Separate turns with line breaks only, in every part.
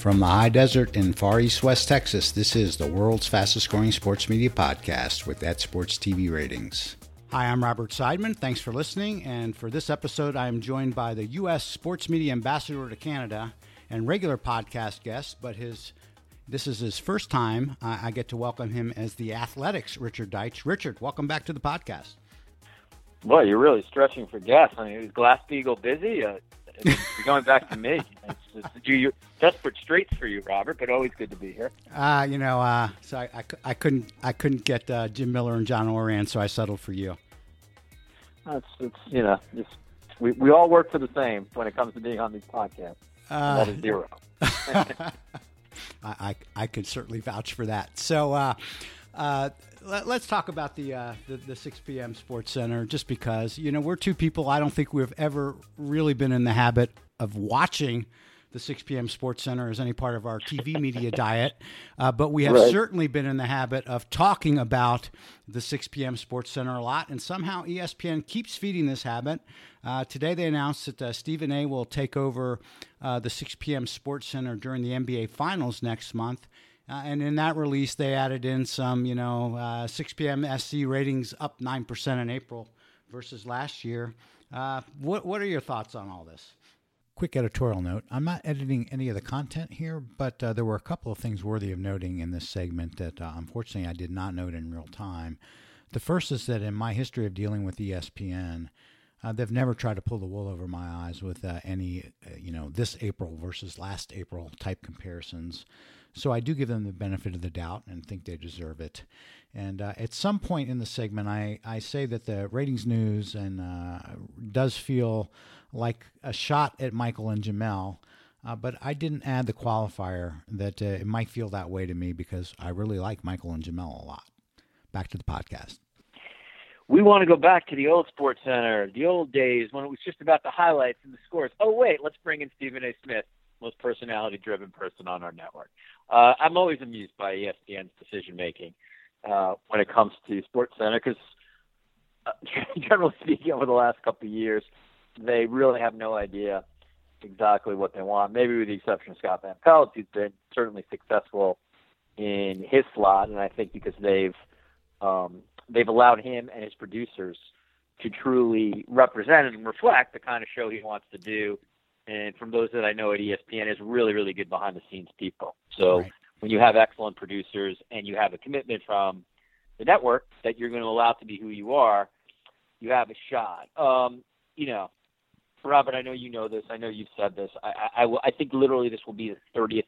From the high desert in far east West Texas, this is the world's fastest growing sports media podcast with that sports TV ratings. Hi, I'm Robert Seidman. Thanks for listening. And for this episode, I am joined by the U.S. Sports Media Ambassador to Canada and regular podcast guest, but his this is his first time. Uh, I get to welcome him as the Athletic's Richard Deitsch. Richard, welcome back to the podcast.
Well, you're really stretching for guests. I mean, is Glass Steagall busy? Uh, you're going back to me. It's, it's, you, desperate straits for you, Robert, but always good to be here.
Uh, you know, uh, so I, I, I, couldn't I couldn't get uh, Jim Miller and John Ourand, so I settled for you.
It's, it's you know, just, we, we all work for the same when it comes to being on these podcasts. Uh, that is zero.
I, I, I could certainly vouch for that. So, uh, uh, let, us talk about the, uh, the, the 6 p.m. Sports Center, just because you know we're two people. I don't think we've ever really been in the habit of watching the 6 p.m. Sports Center as any part of our TV media diet, uh, but we have right. certainly been in the habit of talking about the 6 p.m. Sports Center a lot, and somehow ESPN keeps feeding this habit. Uh, today they announced that uh, Stephen A. will take over uh, the 6 p.m. Sports Center during the NBA Finals next month. Uh, and in that release, they added in some, you know, uh, 6 p.m. SC ratings up 9% in April versus last year. Uh, what, what are your thoughts on all this? Quick editorial note I'm not editing any of the content here, but uh, there were a couple of things worthy of noting in this segment that uh, unfortunately I did not note in real time. The first is that in my history of dealing with ESPN, uh, they've never tried to pull the wool over my eyes with uh, any, uh, you know, this April versus last April type comparisons. So I do give them the benefit of the doubt and think they deserve it. And uh, at some point in the segment, I, I say that the ratings news and uh, does feel like a shot at Michael and Jemele. Uh, but I didn't add the qualifier that uh, it might feel that way to me because I really like Michael and Jemele a lot. Back to the podcast.
We want to go back to the old Sports Center, the old days when it was just about the highlights and the scores. Oh wait, let's bring in Stephen A. Smith, most personality-driven person on our network. Uh, I'm always amused by ESPN's decision making uh, when it comes to Sports Center because, uh, generally speaking, over the last couple of years, they really have no idea exactly what they want. Maybe with the exception of Scott Van Pelt, who's been certainly successful in his slot, and I think because they've um, they've allowed him and his producers to truly represent and reflect the kind of show he wants to do and from those that I know at ESPN, is really, really good behind the scenes people. So right. when you have excellent producers and you have a commitment from the network that you're going to allow to be who you are, you have a shot. Um, you know, Robert, I know you know this. I know you've said this. I, I, I, I think literally this will be the 30th,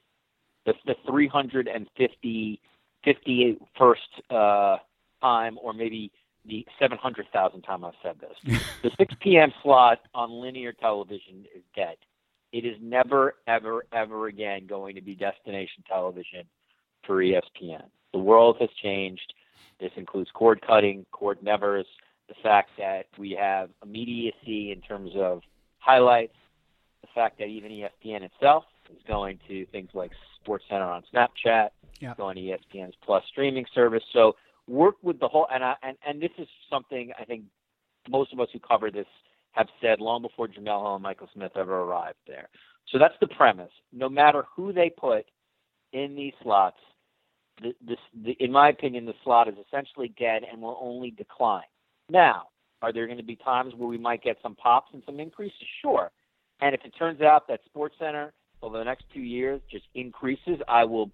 the, the 350, 51st uh, time, or maybe the 700,000th time I've said this. the 6 p.m. slot on linear television is dead. It is never, ever, ever again going to be destination television for ESPN. The world has changed. This includes cord cutting, cord nevers, the fact that we have immediacy in terms of highlights, the fact that even ESPN itself is going to things like Sports Center on Snapchat, yep. going to ESPN's Plus streaming service. So work with the whole and I, and and this is something I think most of us who cover this have said long before Jemele Hill and Michael Smith ever arrived there. So that's the premise. No matter who they put in these slots, the, this, the, in my opinion, the slot is essentially dead and will only decline. Now, are there going to be times where we might get some pops and some increases? Sure. And if it turns out that Sports Center over the next two years just increases, I will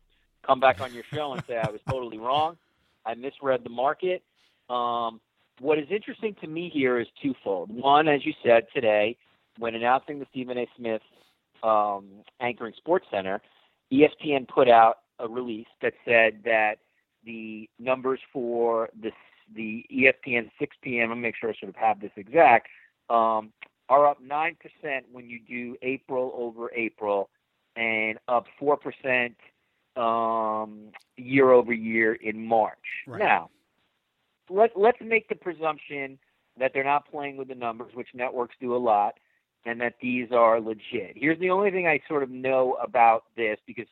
come back on your show and say I was totally wrong. I misread the market. Um, what is interesting to me here is twofold. One, as you said today, when announcing the Stephen A. Smith um, anchoring Sports Center, ESPN put out a release that said that the numbers for the the ESPN 6 p.m. I'll make sure I sort of have this exact um, are up nine percent when you do April over April, and up four percent um, year over year in March. Right. Now, let let's make the presumption that they're not playing with the numbers, which networks do a lot, and that these are legit. Here's the only thing I sort of know about this because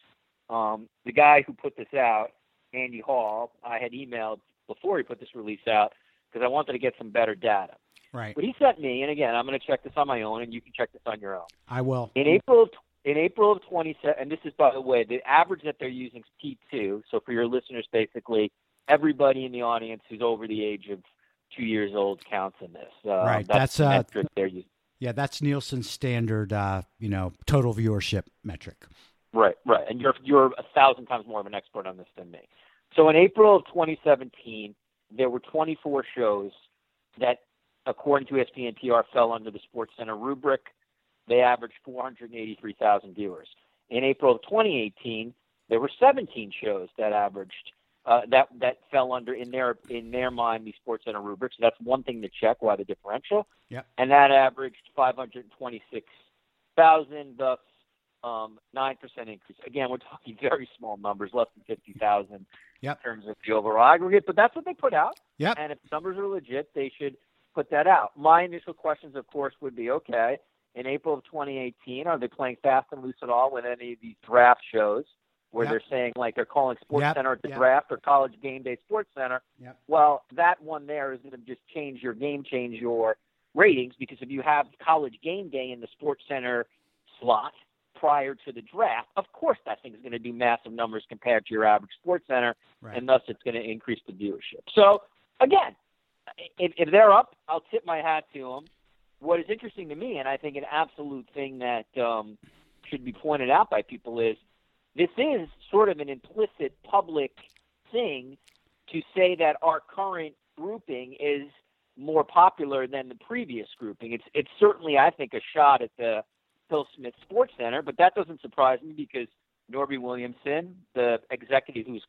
um, the guy who put this out, Andy Hall, I had emailed before he put this release out because I wanted to get some better data.
Right.
But he sent me, and again, I'm going to check this on my own, and you can check this on your own.
I will.
In April, in April of 27, and this is by the way, the average that they're using is P2. So for your listeners, basically, everybody in the audience who's over the age of two years old counts in this. Uh,
right.
That's,
that's uh,
metric they're.
Yeah, that's Nielsen's standard, uh, you know, total viewership metric.
Right, right. And you're you're a thousand times more of an expert on this than me. So in April of 2017, there were 24 shows that, according to ESPN PR, fell under the Sports Center rubric. They averaged 483,000 viewers. In April of 2018, there were 17 shows that averaged uh, that that fell under in their in their mind the Sports Center rubric. So that's one thing to check. Why the differential?
Yeah.
And that averaged 526,000, thus um, nine percent increase. Again, we're talking very small numbers, less than 50,000
Yep.
in terms of the overall aggregate. But that's what they put out.
Yep.
And if the numbers are legit, they should put that out. My initial questions, of course, would be okay. In April of 2018, are they playing fast and loose at all with any of these draft shows? Where
Yep.
they're saying like they're calling Sports
Yep,
Center at the
yep.
draft or College Game Day Sports Center. Well, that one there is going to just change your game, change your ratings because if you have College Game Day in the Sports Center slot prior to the draft, of course that thing is going to do massive numbers compared to your average Sports Center,
Right.
and thus it's going to increase the viewership. So again, if, if they're up, I'll tip my hat to them. What is interesting to me, and I think an absolute thing that um, should be pointed out by people is this is sort of an implicit public thing to say that our current grouping is more popular than the previous grouping. It's it's certainly I think a shot at the Hill Smith Sports Center, but that doesn't surprise me because Norby Williamson, the executive who's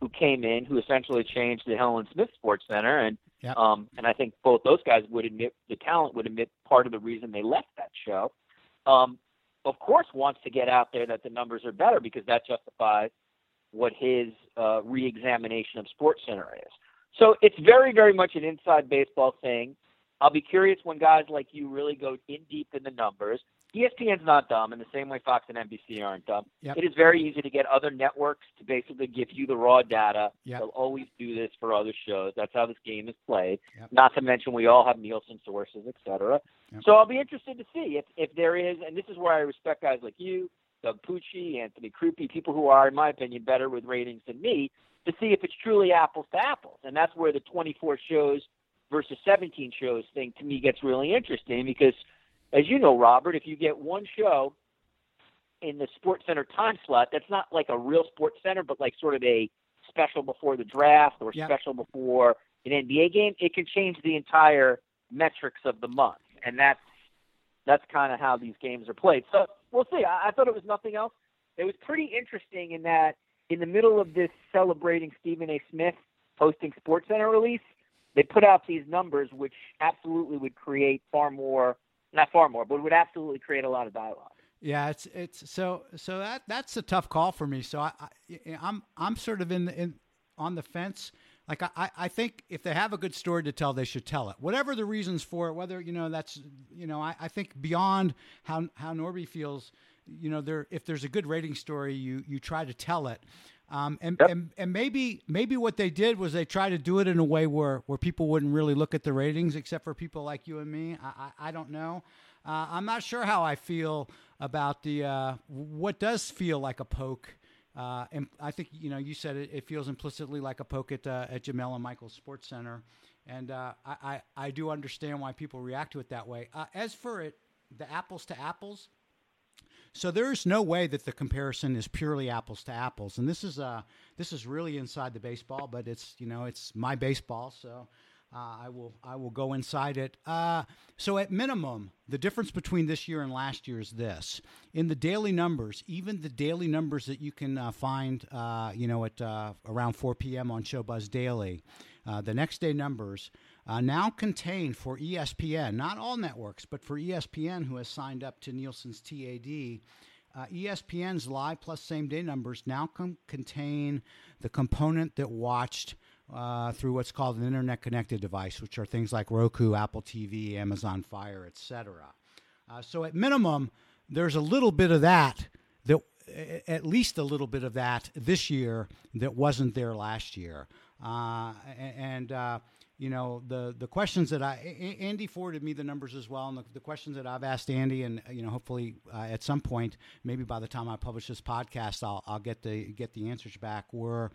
who came in, who essentially changed the Hill and Smith Sports Center, and
Yep.
um, and I think both those guys would admit the talent would admit part of the reason they left that show. Um, of course, wants to get out there that the numbers are better because that justifies what his uh, re-examination of Sports Center is. So it's very, very much an inside baseball thing. I'll be curious when guys like you really go in deep in the numbers. ESPN's not dumb in the same way Fox and NBC aren't dumb.
Yep.
It is very easy to get other networks to basically give you the raw data.
Yep.
They'll always do this for other shows. That's how this game is played.
Yep.
Not to mention we all have Nielsen sources, et cetera. So I'll be interested to see if, if there is, and this is where I respect guys like you, Doug Pucci, Anthony Crupi, people who are, in my opinion, better with ratings than me, to see if it's truly apples to apples. And that's where the 24 shows versus 17 shows thing to me gets really interesting because, as you know, Robert, if you get one show in the Sports Center time slot, that's not like a real Sports Center, but like sort of a special before the draft or
Yep.
special before an NBA game, it can change the entire metrics of the month, and that's that's kind of how these games are played. So we'll see. I, I thought it was nothing else. It was pretty interesting in that in the middle of this celebrating Stephen A. Smith hosting Sports Center release, they put out these numbers, which absolutely would create far more, not far more, but would absolutely create a lot of dialogue.
Yeah, it's it's so so that that's a tough call for me. So I, I I'm I'm sort of in the, in on the fence. Like I, I think if they have a good story to tell, they should tell it. Whatever the reasons for it, whether you know that's you know I, I think beyond how how Norby feels, you know there if there's a good rating story, you you try to tell it. Um, and,
Yep.
and and maybe maybe what they did was they tried to do it in a way where where people wouldn't really look at the ratings, except for people like you and me. I I, I don't know. Uh, I'm not sure how I feel about the uh, what does feel like a poke. Uh, and I think you know you said it, it feels implicitly like a poke at uh, at Jemele and Michael's Sports Center, and uh, I, I I do understand why people react to it that way. Uh, as for it, the apples to apples, so there's no way that the comparison is purely apples to apples, and this is uh this is really inside the baseball, but it's you know it's my baseball, so uh, I will I will go inside it. Uh, so at minimum, the difference between this year and last year is this: in the daily numbers, even the daily numbers that you can uh, find, uh, you know, at uh, around 4 p.m. on Showbuzz Daily, uh, the next day numbers uh, now contained for ESPN, not all networks, but for ESPN, who has signed up to Nielsen's TAD. Uh, ESPN's live plus same day numbers now com- contain the component that watched uh, through what's called an internet connected device, which are things like Roku, Apple TV, Amazon Fire, etc. Uh, so at minimum, there's a little bit of that that at least a little bit of that this year that wasn't there last year. Uh, and uh, you know the the questions that I Andy forwarded me the numbers as well, and the, the questions that I've asked Andy, and you know hopefully uh, at some point, maybe by the time I publish this podcast, I'll I'll get the get the answers back. Were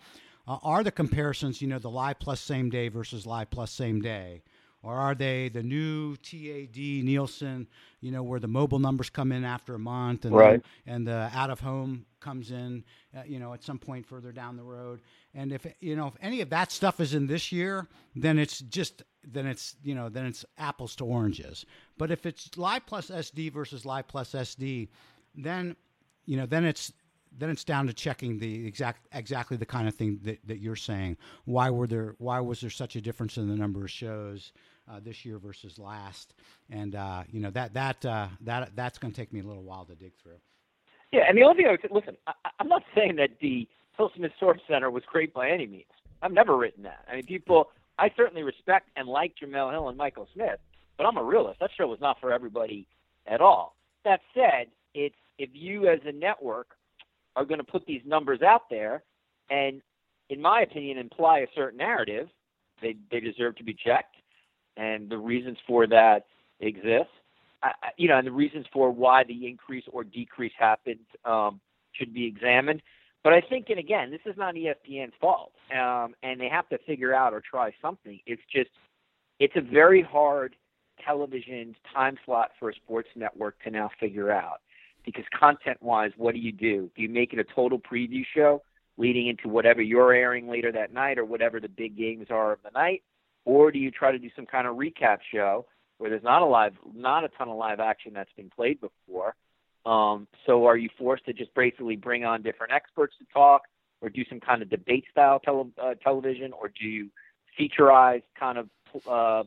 uh, are the comparisons, you know, the live plus same day versus live plus same day? Or are they the new TAD Nielsen, you know, where the mobile numbers come in after a month and,
right.
and the out of home comes in, uh, you know, at some point further down the road? And if you know if any of that stuff is in this year, then it's just then it's you know then it's apples to oranges. But if it's Live Plus SD versus Live Plus SD, then you know then it's then it's down to checking the exact exactly the kind of thing that, that you're saying. Why were there why was there such a difference in the number of shows uh, this year versus last? And uh, you know that that uh, that that's going to take me a little while to dig through.
Yeah, and the only thing I would listen, I, I'm not saying that the Smith Sports Center was great by any means. I've never written that. I mean, people, I certainly respect and like Jemele Hill and Michael Smith, but I'm a realist. That show was not for everybody at all. That said, it's if you as a network are going to put these numbers out there and, in my opinion, imply a certain narrative, they they deserve to be checked, and the reasons for that exist. I, you know, and the reasons for why the increase or decrease happened um, should be examined. But I think, and again, this is not ESPN's fault, um, and they have to figure out or try something. It's just, it's a very hard television time slot for a sports network to now figure out. Because content-wise, what do you do? Do you make it a total preview show leading into whatever you're airing later that night or whatever the big games are of the night, or do you try to do some kind of recap show where there's not a live, not a ton of live action that's been played before? Um, so are you forced to just basically bring on different experts to talk, or do some kind of debate style tele, uh, television, or do you featureize kind of uh,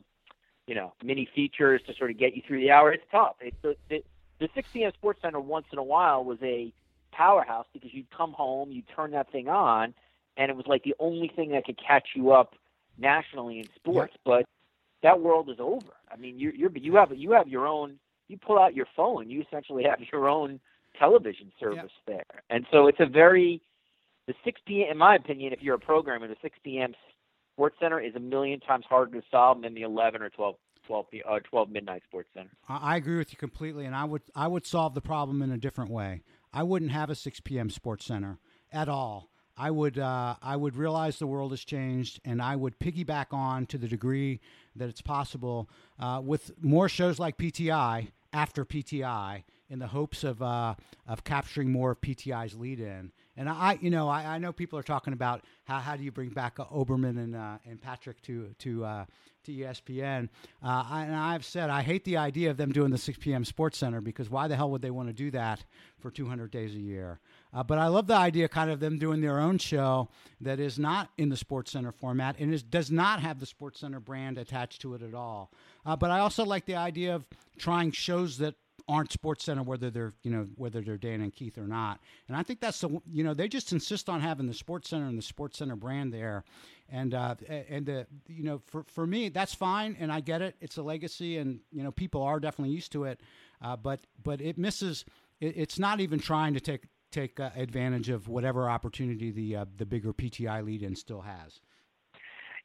you know mini features to sort of get you through the hour? It's tough. It's the, the, the 6 p.m. Sports Center once in a while was a powerhouse because you'd come home, you'd turn that thing on, and it was like the only thing that could catch you up nationally in sports. Yeah. But that world is over. I mean, you you're you have you have your own you pull out your phone, you essentially have your own television service yep. there. And so it's a very the 6 p.m. in my opinion, if you're a programmer, the 6 p.m. Sports Center is a million times harder to solve than the 11 or 12 12, uh, 12 midnight sports center.
I agree with you completely, and I would I would solve the problem in a different way. I wouldn't have a 6 p.m. sports center at all. I would uh, I would realize the world has changed, and I would piggyback on to the degree that it's possible uh, with more shows like PTI after PTI in the hopes of uh, of capturing more of PTI's lead in. And I, you know, I, I, know people are talking about how, how do you bring back uh, Olbermann and uh, and Patrick to to uh, to ESPN. I, and I've said I hate the idea of them doing the 6 p.m. Sports Center because why the hell would they want to do that for 200 days a year? Uh, but I love the idea, kind of them doing their own show that is not in the Sports Center format and is, does not have the Sports Center brand attached to it at all. Uh, but I also like the idea of trying shows that aren't Sports Center, whether they're you know whether they're Dan and Keith or not. And I think that's the you know they just insist on having the Sports Center and the Sports Center brand there, and uh, and the you know for for me that's fine, and I get it. It's a legacy, and you know people are definitely used to it, uh, but but it misses. It, it's not even trying to take take uh, advantage of whatever opportunity the uh, the bigger PTI lead in still has.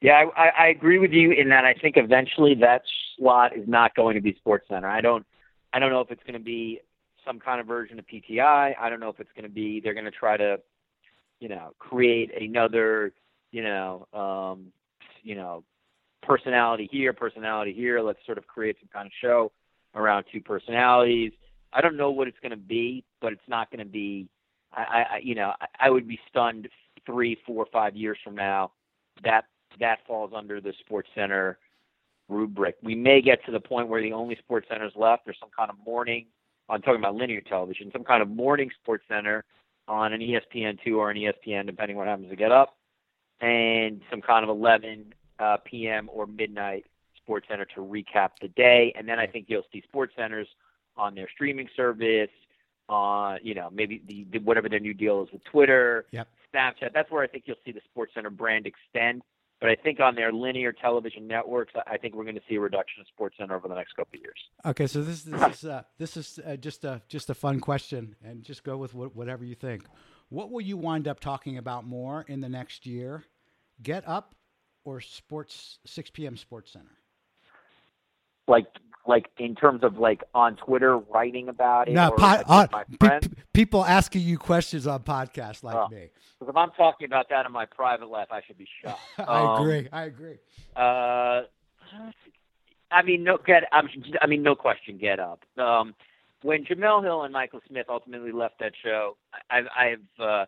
Yeah, I, I agree with you in that I think eventually that slot is not going to be Sports Center. I don't I don't know if it's going to be some kind of version of PTI. I don't know if it's going to be they're going to try to, you know, create another, you know, um, you know, personality here, personality here. Let's sort of create some kind of show around two personalities. I don't know what it's going to be, but it's not going to be. I, I you know, I, I would be stunned three, four, five years from now that that falls under the Sports Center rubric. We may get to the point where the only sports centers left are some kind of morning. I'm talking about linear television, some kind of morning sports center on an ESPN2 or an ESPN, depending what happens to get up, and some kind of 11 uh, p.m. or midnight sports center to recap the day. And then I think you'll see sports centers on their streaming service, on uh, you know maybe the, the whatever their new deal is with Twitter,
yep.
Snapchat. That's where I think you'll see the sports center brand extend. But I think on their linear television networks, I think we're going to see a reduction in SportsCenter over the next couple of years.
Okay, so this, this is uh, this is uh, just a just a fun question, and just go with wh- whatever you think. What will you wind up talking about more in the next year? Get up or Sports 6 p.m. Sports Center?
Like like in terms of like on Twitter writing about it.
No,
or,
pod,
like,
on,
my
pe- people asking you questions on podcasts like
Oh.
me.
Because if I'm talking about that in my private life, I should be shot.
I
Um,
agree. I agree.
Uh, I mean, no get. I'm, I mean, no question. Get up. Um, when Jemele Hill and Michael Smith ultimately left that show, I, I've. Uh,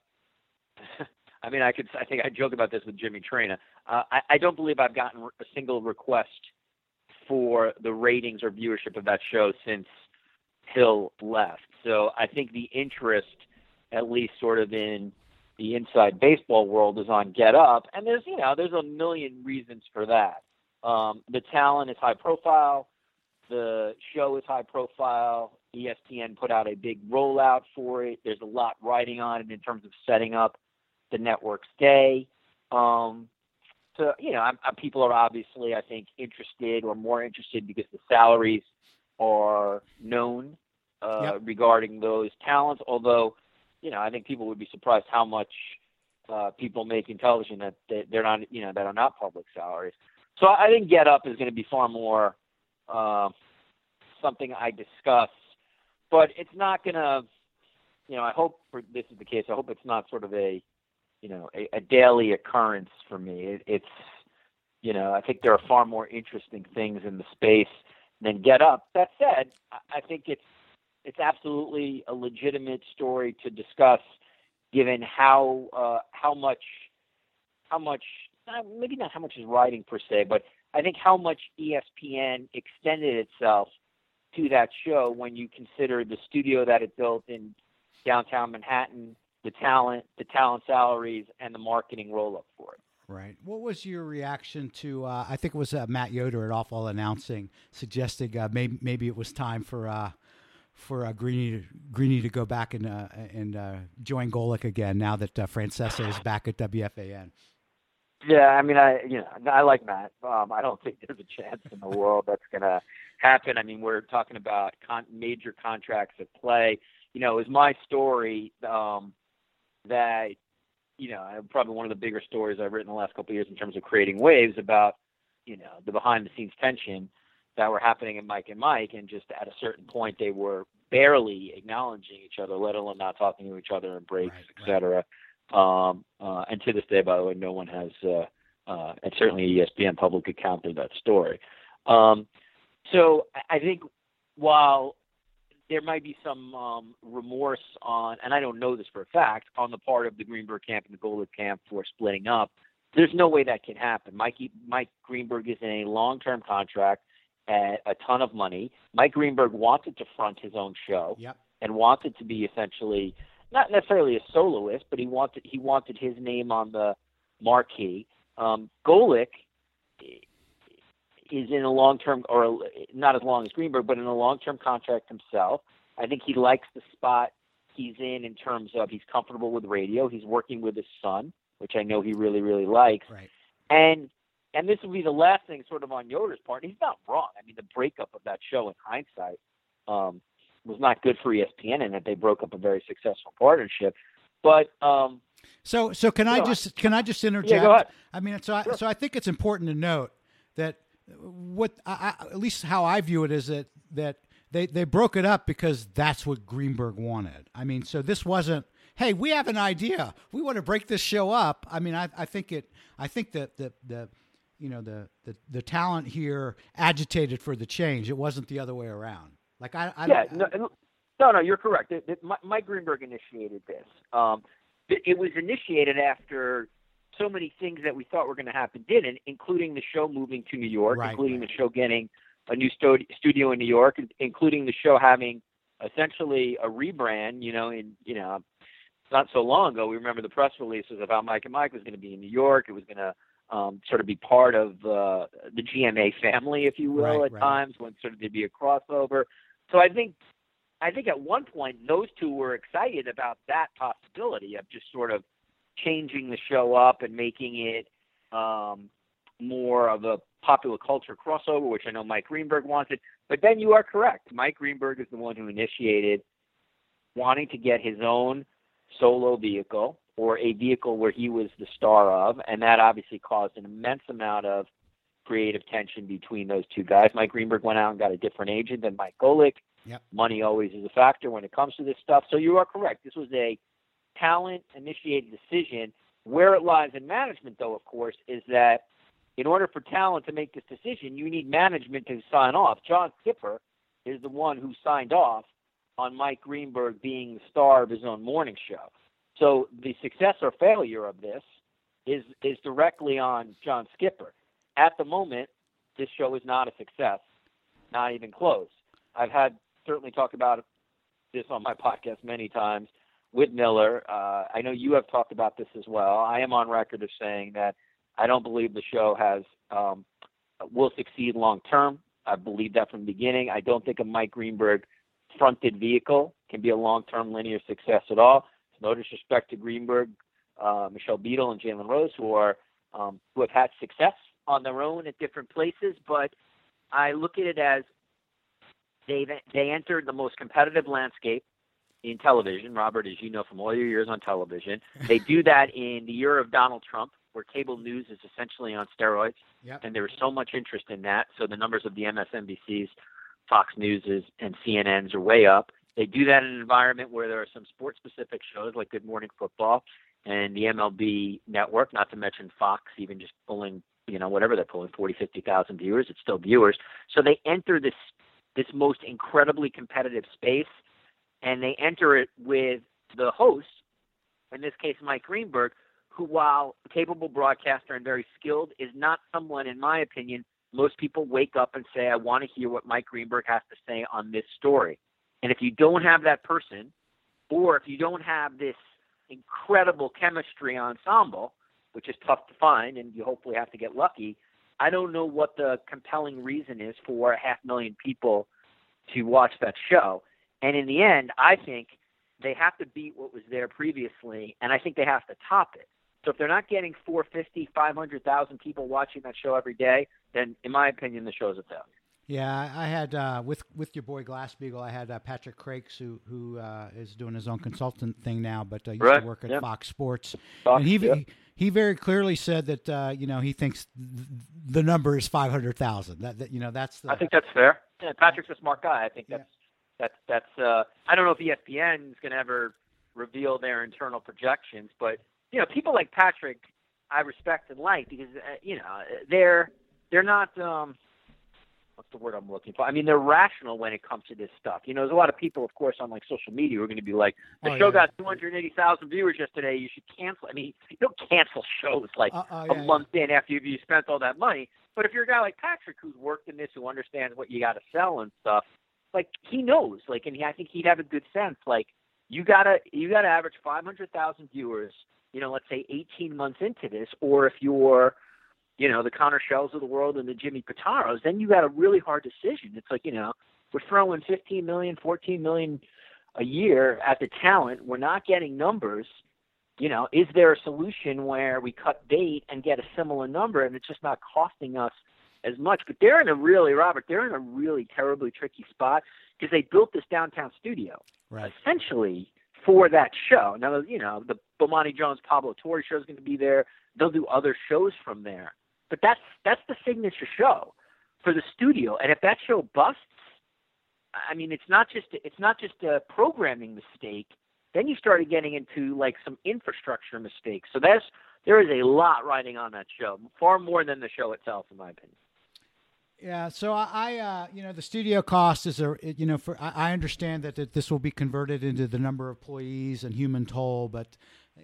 I mean, I could. I think I joke about this with Jimmy Traina. Uh, I, I don't believe I've gotten a single request for the ratings or viewership of that show since Hill left. So I think the interest, at least sort of in the inside baseball world, is on Get Up, and there's you know there's a million reasons for that. Um, the talent is high profile. The show is high profile. ESPN put out a big rollout for it. There's a lot riding on it in terms of setting up the network's day. Um, so you know, I'm, I'm, people are obviously, I think, interested or more interested because the salaries are known uh,
Yep.
regarding those talents. Although, you know, I think people would be surprised how much uh, people make in television that they, they're not, you know, that are not public salaries. So I think Get Up is going to be far more uh, something I discuss, but it's not going to. You know, I hope for, this is the case. I hope it's not sort of a, you know, a, a daily occurrence for me. It, it's, you know, I think there are far more interesting things in the space than Get Up. That said, I, think it's it's absolutely a legitimate story to discuss, given how uh, how much how much maybe not how much is writing per se, but I think how much ESPN extended itself to that show when you consider the studio that it built in downtown Manhattan, the talent, the talent salaries, and the marketing roll up for it.
Right. What was your reaction to? Uh, I think it was uh, Matt Yoder at Awful Announcing suggesting uh, maybe maybe it was time for uh, for uh, Greeny to, Greeny to go back and uh, and uh, join Golic again now that uh, Francesa is back at WFAN.
Yeah, I mean, I you know I like Matt. Um, I don't think there's a chance in the world that's gonna happen. I mean, we're talking about con- major contracts at play. You know, it was my story um, that you know probably one of the bigger stories I've written the last couple of years in terms of creating waves about you know the behind the scenes tension that were happening in Mike and Mike, and just at a certain point they were barely acknowledging each other, let alone not talking to each other in breaks,
Right,
et cetera. Um, uh, and to this day, by the way, no one has, uh, uh, and certainly ESPN public account accounted that story. Um, so I think while there might be some um, remorse on, and I don't know this for a fact, on the part of the Greenberg camp and the Golic camp for splitting up, there's no way that can happen. Mikey, Mike Greenberg is in a long-term contract at a ton of money. Mike Greenberg wanted to front his own show
Yep.
and wanted to be essentially not necessarily a soloist, but he wanted he wanted his name on the marquee. Um, Golic is in a long term, or not as long as Greenberg, but in a long term contract himself. I think he likes the spot he's in in terms of he's comfortable with radio. He's working with his son, which I know he really really likes.
Right.
And and this will be the last thing, sort of on Yoder's part. He's not wrong. I mean, the breakup of that show, in hindsight, um, was not good for ESPN, in that they broke up a very successful partnership. But um,
So so can I
No, I-
just can I just interject?
yeah.
I mean, so I,
Sure.
so I think it's important to note that what I, I, at least how I view it is that that they they broke it up because that's what Greenberg wanted. I mean, so this wasn't. Hey, we have an idea. We want to break this show up. I mean, I, I think it. I think that the the you know the, the the talent here agitated for the change. It wasn't the other way around. Like I, I
yeah, no, no, no, you're correct. It, it, Mike Greenberg initiated this. Um, it, it was initiated after so many things that we thought were going to happen didn't, including the show moving to New York,
Right,
including the show getting a new sto- studio in New York, including the show having essentially a rebrand. You know, in you know, not so long ago, we remember the press releases of how Mike and Mike was going to be in New York. It was going to um, sort of be part of uh, the GMA family, if you will,
Right,
at
right.
times when sort of there'd be a crossover. So I think I think at one point those two were excited about that possibility of just sort of changing the show up and making it um, more of a popular culture crossover, which I know Mike Greenberg wanted. But then you are correct. Mike Greenberg is the one who initiated wanting to get his own solo vehicle or a vehicle where he was the star of, and that obviously caused an immense amount of creative tension between those two guys. Mike Greenberg went out and got a different agent than Mike Golic.
Yep.
Money always is a factor when it comes to this stuff. So you are correct. This was a talent initiated decision. Where it lies in management, though, of course, is that in order for talent to make this decision, you need management to sign off. John Skipper is the one who signed off on Mike Greenberg being the star of his own morning show. So the success or failure of this is is directly on John Skipper. At the moment, this show is not a success, not even close. I've had certainly talked about this on my podcast many times with Miller. Uh, I know you have talked about this as well. I am on record of saying that I don't believe the show has um, will succeed long term. I believe that from the beginning. I don't think a Mike Greenberg fronted vehicle can be a long term linear success at all. No disrespect to Greenberg, uh, Michelle Beadle, and Jalen Rose, who are um, who have had success on their own at different places, but I look at it as they they entered the most competitive landscape in television, Robert, as you know from all your years on television. They do that in the year of Donald Trump, where cable news is essentially on steroids,
yep.
and there was so much interest in that. So the numbers of the MSNBCs, Fox Newses, and CNNs are way up. They do that in an environment where there are some sports-specific shows like Good Morning Football and the MLB Network, not to mention Fox, even just pulling, you know, whatever they're pulling, 40, 50,000 viewers. It's still viewers. So they enter this this most incredibly competitive space, and they enter it with the host, in this case Mike Greenberg, who, while capable broadcaster and very skilled, is not someone, in my opinion, most people wake up and say, I want to hear what Mike Greenberg has to say on this story. And if you don't have that person, or if you don't have this incredible chemistry ensemble, which is tough to find, and you hopefully have to get lucky, I don't know what the compelling reason is for a half million people to watch that show. And in the end, I think they have to beat what was there previously, and I think they have to top it. So if they're not getting 450, 500,000 people watching that show every day, then in my opinion, the show's a failure.
Yeah, I had uh, with with your boy Glassbeagle. I had uh, Patrick Crakes, who who uh, is doing his own consultant thing now, but uh, used
right.
to work at
yep.
Fox Sports.
Fox,
and he,
yep.
he very clearly said that uh, you know he thinks th- the number is five hundred thousand. That, that you know that's the.
I think that's fair. Yeah, Patrick's a smart guy. I think that's yeah. That's that's. Uh, I don't know if ESPN is going to ever reveal their internal projections, but you know people like Patrick, I respect and like because uh, you know they're they're not. Um, what's the word I'm looking for? I mean, they're rational when it comes to this stuff. You know, there's a lot of people, of course, on like social media who are going to be like, the
Oh,
show
yeah.
got 280,000 viewers yesterday. You should cancel. I mean, you don't cancel shows like
Uh, uh,
a
yeah,
month in after you've you spent all that money. But if you're a guy like Patrick who's worked in this, who understands what you got to sell and stuff, like he knows. Like, and he, I think he'd have a good sense. Like, you gotta you gotta average 500,000 viewers. You know, let's say 18 months into this, or if you're you know, the Connor Schells of the world and the Jimmy Pitaros, then you got a really hard decision. It's like, you know, we're throwing 15 million, 14 million a year at the talent. We're not getting numbers. You know, is there a solution where we cut bait and get a similar number and it's just not costing us as much? But they're in a really, Robert, they're in a really terribly tricky spot because they built this downtown studio
right.
essentially for that show. Now, you know, the Bomani Jones Pablo Torre show is going to be there. They'll do other shows from there. But that's that's the signature show for the studio. And if that show busts, I mean, it's not just it's not just a programming mistake. Then you started getting into like some infrastructure mistakes. So that's there is a lot riding on that show, far more than the show itself, in my opinion.
Yeah, so I, I uh, you know, the studio cost is a, you know, for I, I understand that, that this will be converted into the number of employees and human toll, but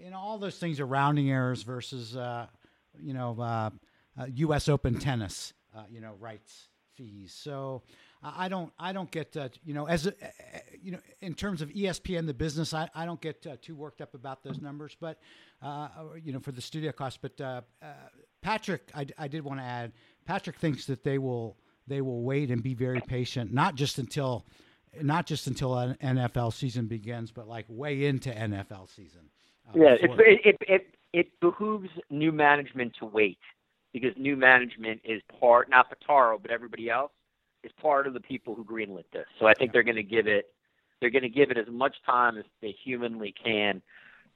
you know, all those things are rounding errors versus, uh, you know, uh, uh, U.S. Open tennis, uh, you know, rights fees. So I don't, I don't get, uh, you know, as you know, in terms of ESPN, the business, I, I don't get uh, too worked up about those numbers, but uh, you know, for the studio cost. But uh, uh, Patrick, I, I did want to add, Patrick thinks that they will, they will wait and be very patient, not just until, not just until an NFL season begins, but like way into NFL season. uh,
Yeah,
before-
it, it it it behooves new management to wait because new management is part not Pitaro but everybody else is part of the people who greenlit this. So I think they're going to give it they're going to give it as much time as they humanly can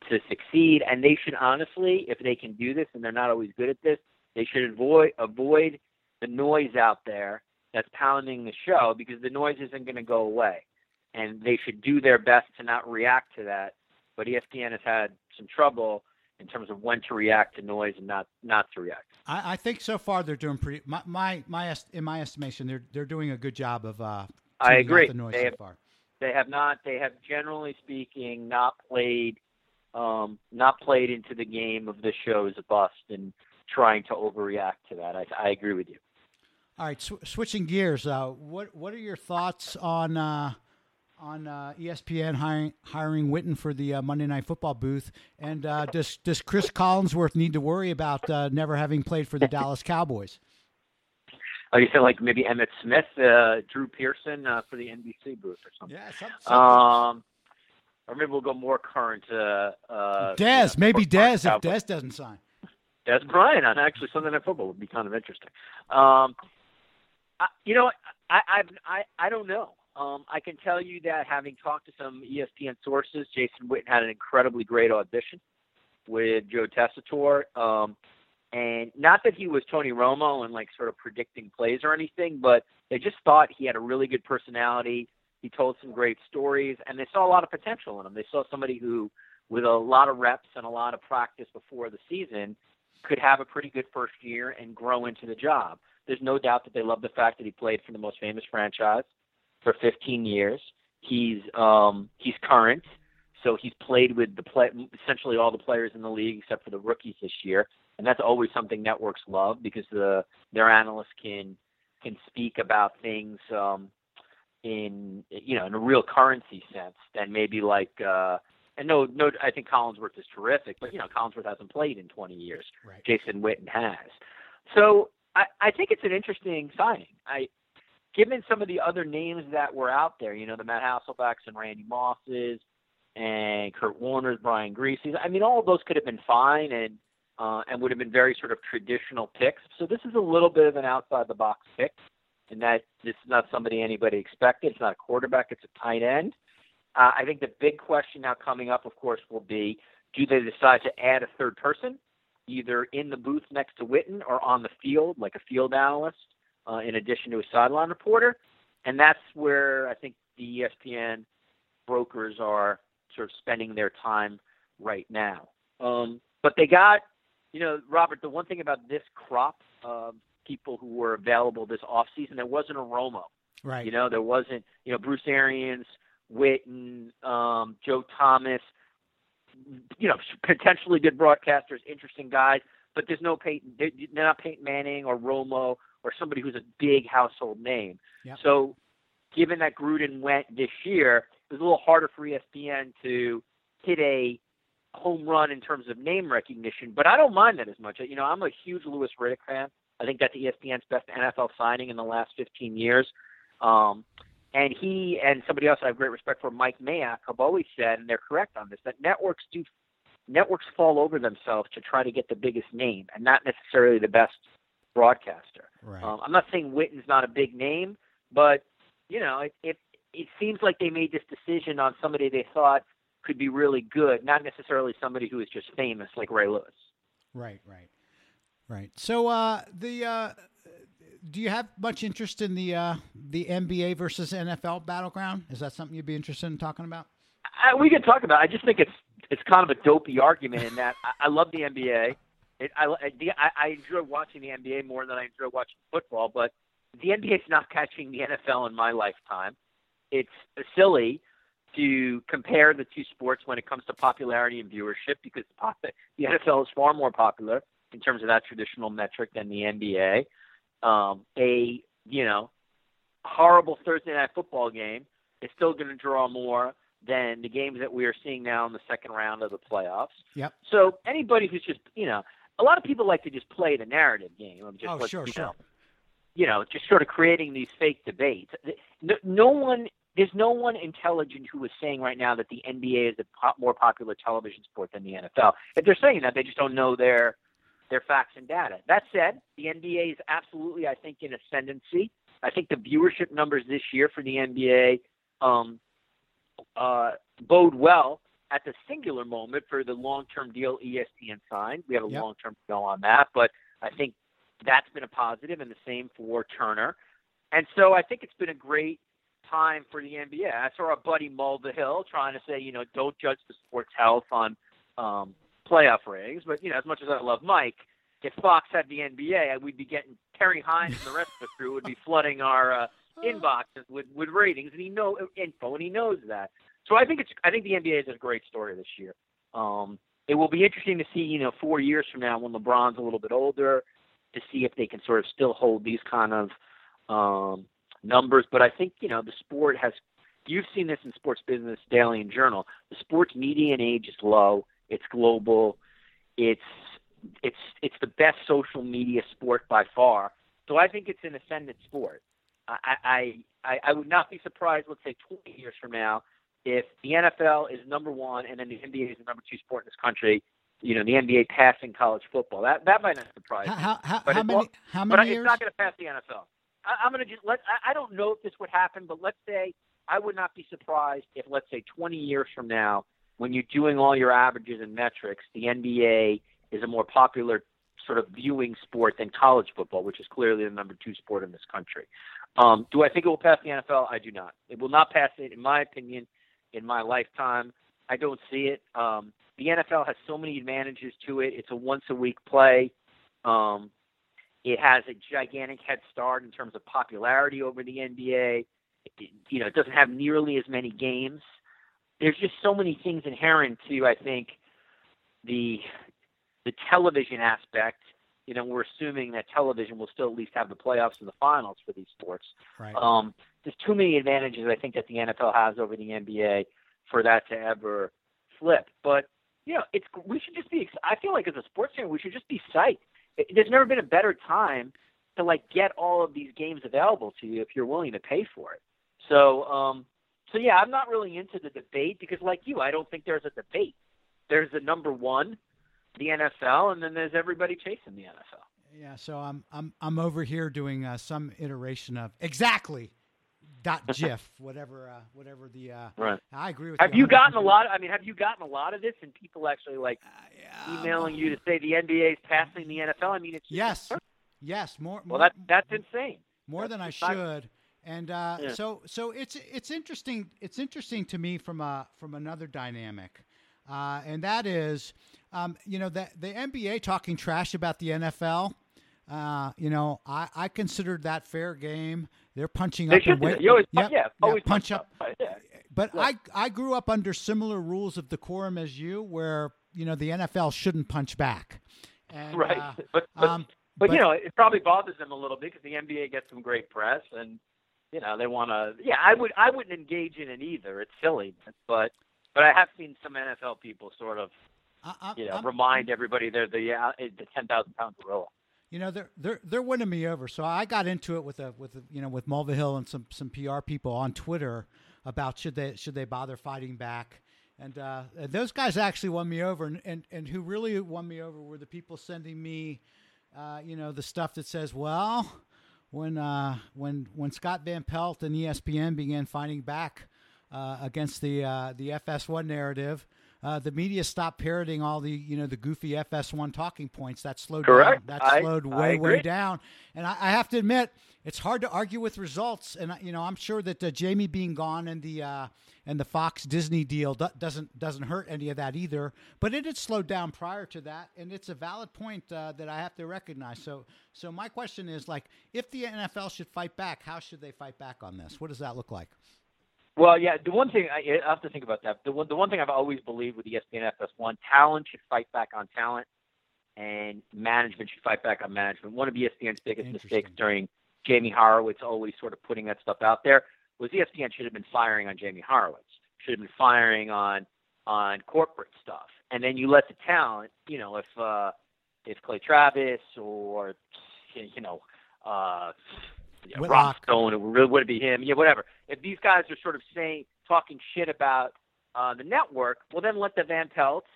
to succeed. And they should honestly, if they can do this, and they're not always good at this, they should avoid avoid the noise out there that's pounding the show because the noise isn't going to go away. And they should do their best to not react to that. But ESPN has had some trouble in terms of when to react to noise and not not to react.
I, I think so far they're doing pretty. My my, my in my estimation, they're they're doing a good job of. Uh,
I agree.
The noise
they
so
have,
far.
They have not. They have generally speaking not played, um, not played into the game of the show as a bust and trying to overreact to that. I, I agree with you.
All right, sw- switching gears. Uh, what what are your thoughts on uh, on uh, ESPN hiring hiring Witten for the uh, Monday Night Football booth? And uh, does does Cris Collinsworth need to worry about uh, never having played for the Dallas Cowboys?
Oh, you said like maybe Emmitt Smith, Drew Pearson for the NBC booth or something.
Yeah,
something. Um, or maybe we'll go more current. Uh,
Dez, you know, maybe Dez if Dez doesn't sign.
Dez Bryant on actually Sunday Night Football would be kind of interesting. Um, I, you know, I, I I I don't know. Um, I can tell you that having talked to some ESPN sources, Jason Witten had an incredibly great audition with Joe Tessitore. Um, and not that he was Tony Romo and like sort of predicting plays or anything, but they just thought he had a really good personality. He told some great stories, and they saw a lot of potential in him. They saw somebody who, with a lot of reps and a lot of practice before the season, could have a pretty good first year and grow into the job. There's no doubt that they love the fact that he played for the most famous franchise for 15 years. He's um, he's current, so he's played with the play, essentially all the players in the league except for the rookies this year, and that's always something networks love because the their analysts can can speak about things um, in you know in a real currency sense than maybe like uh, and no, no, I think Collinsworth is terrific, but you know, Collinsworth hasn't played in 20 years.
Right.
Jason Witten has. So I, I think it's an interesting signing. I, given some of the other names that were out there, you know, the Matt Hasselbecks and Randy Mosses and Kurt Warner's, Brian Griese's. I mean, all of those could have been fine and uh, and would have been very sort of traditional picks. So this is a little bit of an outside the box pick, and that this is not somebody anybody expected. It's not a quarterback; it's a tight end. Uh, I think the big question now coming up, of course, will be do they decide to add a third person, either in the booth next to Witten or on the field, like a field analyst, uh, in addition to a sideline reporter? And that's where I think the ESPN brokers are sort of spending their time right now. Um, but they got, you know, Robert, the one thing about this crop of people who were available this offseason, there wasn't a Romo.
Right.
You know, there wasn't, you know, Bruce Arians – Witten, um, Joe Thomas, you know, potentially good broadcasters, interesting guys, but there's no Peyton, they're not Peyton Manning or Romo or somebody who's a big household name.
Yep.
So, given that Gruden went this year, it was a little harder for ESPN to hit a home run in terms of name recognition, but I don't mind that as much. You know, I'm a huge Louis Riddick fan. I think that's ESPN's best NFL signing in the last 15 years. Um, and he and somebody else I have great respect for, Mike Mayock, have always said, and they're correct on this, that networks do networks fall over themselves to try to get the biggest name and not necessarily the best broadcaster.
Right.
Um, I'm not saying Witten's not a big name, but you know, it, it it seems like they made this decision on somebody they thought could be really good, not necessarily somebody who is just famous like Ray Lewis.
Right, right, right. So uh, the uh, do you have much interest in the uh, the NBA versus NFL battleground? Is that something you'd be interested in talking about?
Uh, we can talk about. It. I just think it's it's kind of a dopey argument in that I, I love the NBA. It, I, I I enjoy watching the NBA more than I enjoy watching football, but the NBA is not catching the NFL in my lifetime. It's silly to compare the two sports when it comes to popularity and viewership because the NFL is far more popular in terms of that traditional metric than the NBA um, a you know horrible Thursday night football game is still going to draw more than the games that we are seeing now in the second round of the playoffs.
Yep.
So anybody who's just you know a lot of people like to just play the narrative game of just
oh,
what,
sure,
you
sure.
know you know just sort of creating these fake debates. No, no one there's no one intelligent who is saying right now that the NBA is a po- more popular television sport than the NFL. If they're saying that, they just don't know their their facts and data. That said, the NBA is absolutely, I think, in ascendancy. I think the viewership numbers this year for the NBA um, uh, bode well at the singular moment for the long-term deal ESPN signed. We have a
Yep.
long-term deal on that, but I think that's been a positive, and the same for Turner. And so I think it's been a great time for the NBA. I saw our buddy Mulvihill trying to say, you know, don't judge the sport's health on um, playoff ratings. But you know, as much as I love Mike, if Fox had the NBA, we'd be getting Terry Hines and the rest of the crew would be flooding our uh, inboxes with with ratings, and he know info, and he knows that. So I think it's I think the NBA is a great story this year. Um, it will be interesting to see, you know, four years from now when LeBron's a little bit older, to see if they can sort of still hold these kind of um, numbers. But I think you know the sport has. You've seen this in sports business, daily and journal. The sports median age is low. It's global. It's it's it's the best social media sport by far. So I think it's an ascendant sport. I I I would not be surprised. Let's say 20 years from now, if the NFL is number one and then the NBA is the number two sport in this country. You know, the NBA passing college football. That that might not surprise me.
How, how,
But
how
it's
many? How
But
many
it's
years?
not going to pass the NFL. I, I'm going to just let. I, I don't know if this would happen, but let's say I would not be surprised if, let's say, 20 years from now, when you're doing all your averages and metrics, the NBA is a more popular sort of viewing sport than college football, which is clearly the number two sport in this country. Um, do I think it will pass the NFL? I do not. It will not pass it, in my opinion, in my lifetime. I don't see it. Um, the NFL has so many advantages to it. It's a once a week play. Um, it has a gigantic head start in terms of popularity over the NBA. It, you know, it doesn't have nearly as many games. There's just so many things inherent to, I think, the the television aspect. You know, we're assuming that television will still at least have the playoffs and the finals for these sports.
Right.
Um, there's too many advantages I think that the NFL has over the NBA for that to ever flip. But you know, it's we should just be. I feel like as a sports fan, we should just be psyched. It, there's never been a better time to like get all of these games available to you if you're willing to pay for it. So, um, so yeah, I'm not really into the debate because, like you, I don't think there's a debate. There's the number one, the NFL, and then there's everybody chasing the NFL.
Yeah, so I'm I'm I'm over here doing uh, some iteration of exactly dot GIF, whatever uh, whatever the. Uh,
Right.
I agree with
Have
you.
you gotten a
100%.
lot? I mean, have you gotten a lot of this, and people actually like
Uh,
emailing you to say the NBA is passing the NFL? I mean, it's just
Yes, yes, more.
Well,
more,
that that's insane.
more
That's
than I should. And uh,
Yeah.
so, so it's it's interesting. It's interesting to me from a from another dynamic, uh, and that is, um, you know, the the NBA talking trash about the NFL. Uh, you know, I, I considered that fair game. They're punching
They
up
should
and wait.
Always,
Yep,
yeah,
yeah,
always
punch up.
Yeah.
But
Yeah.
I I grew up under similar rules of decorum as you, where you know the NFL shouldn't punch back. And,
right.
uh,
but but,
um,
but
but-
you know, it probably bothers them a little bit because the NBA gets some great press, and you know they want to. Yeah, I would I wouldn't engage in it either. It's silly, but but I have seen some NFL people sort of
I,
you know
I'm-
remind everybody they're the uh, the ten thousand pound gorilla.
you know they're they're they're winning me over. So I got into it with a with a, you know with Mulvihill and some some PR people on Twitter about should they should they bother fighting back. And, uh, and those guys actually won me over, and, and, and who really won me over were the people sending me, uh, you know, the stuff that says, well, when uh, when when Scott Van Pelt and ESPN began fighting back uh, against the uh, the FS1 narrative, uh, the media stopped parroting all the you know the goofy FS1 talking points. That slowed
Correct.
down. That
I-
slowed way way down. And I, I have to admit, it's hard to argue with results. And you know, I'm sure that uh, Jamie being gone and the uh, and the Fox Disney deal do- doesn't doesn't hurt any of that either. But it had slowed down prior to that, and it's a valid point uh, that I have to recognize. So so my question is like, if the NFL should fight back, how should they fight back on this? What does that look like?
Well, yeah. The one thing I, I have to think about that. The one, the one thing I've always believed with ESPN FS1, talent should fight back on talent, and management should fight back on management. One of ESPN's biggest mistakes during Jamie Horowitz always sort of putting that stuff out there was ESPN should have been firing on Jamie Horowitz. Should have been firing on on corporate stuff, and then you let the talent. You know, if uh, if Clay Travis or you know. Uh, yeah. Rob Stone, it would, would it be him? Yeah, whatever. If these guys are sort of saying, talking shit about uh, the network, well, then let the Van Pelts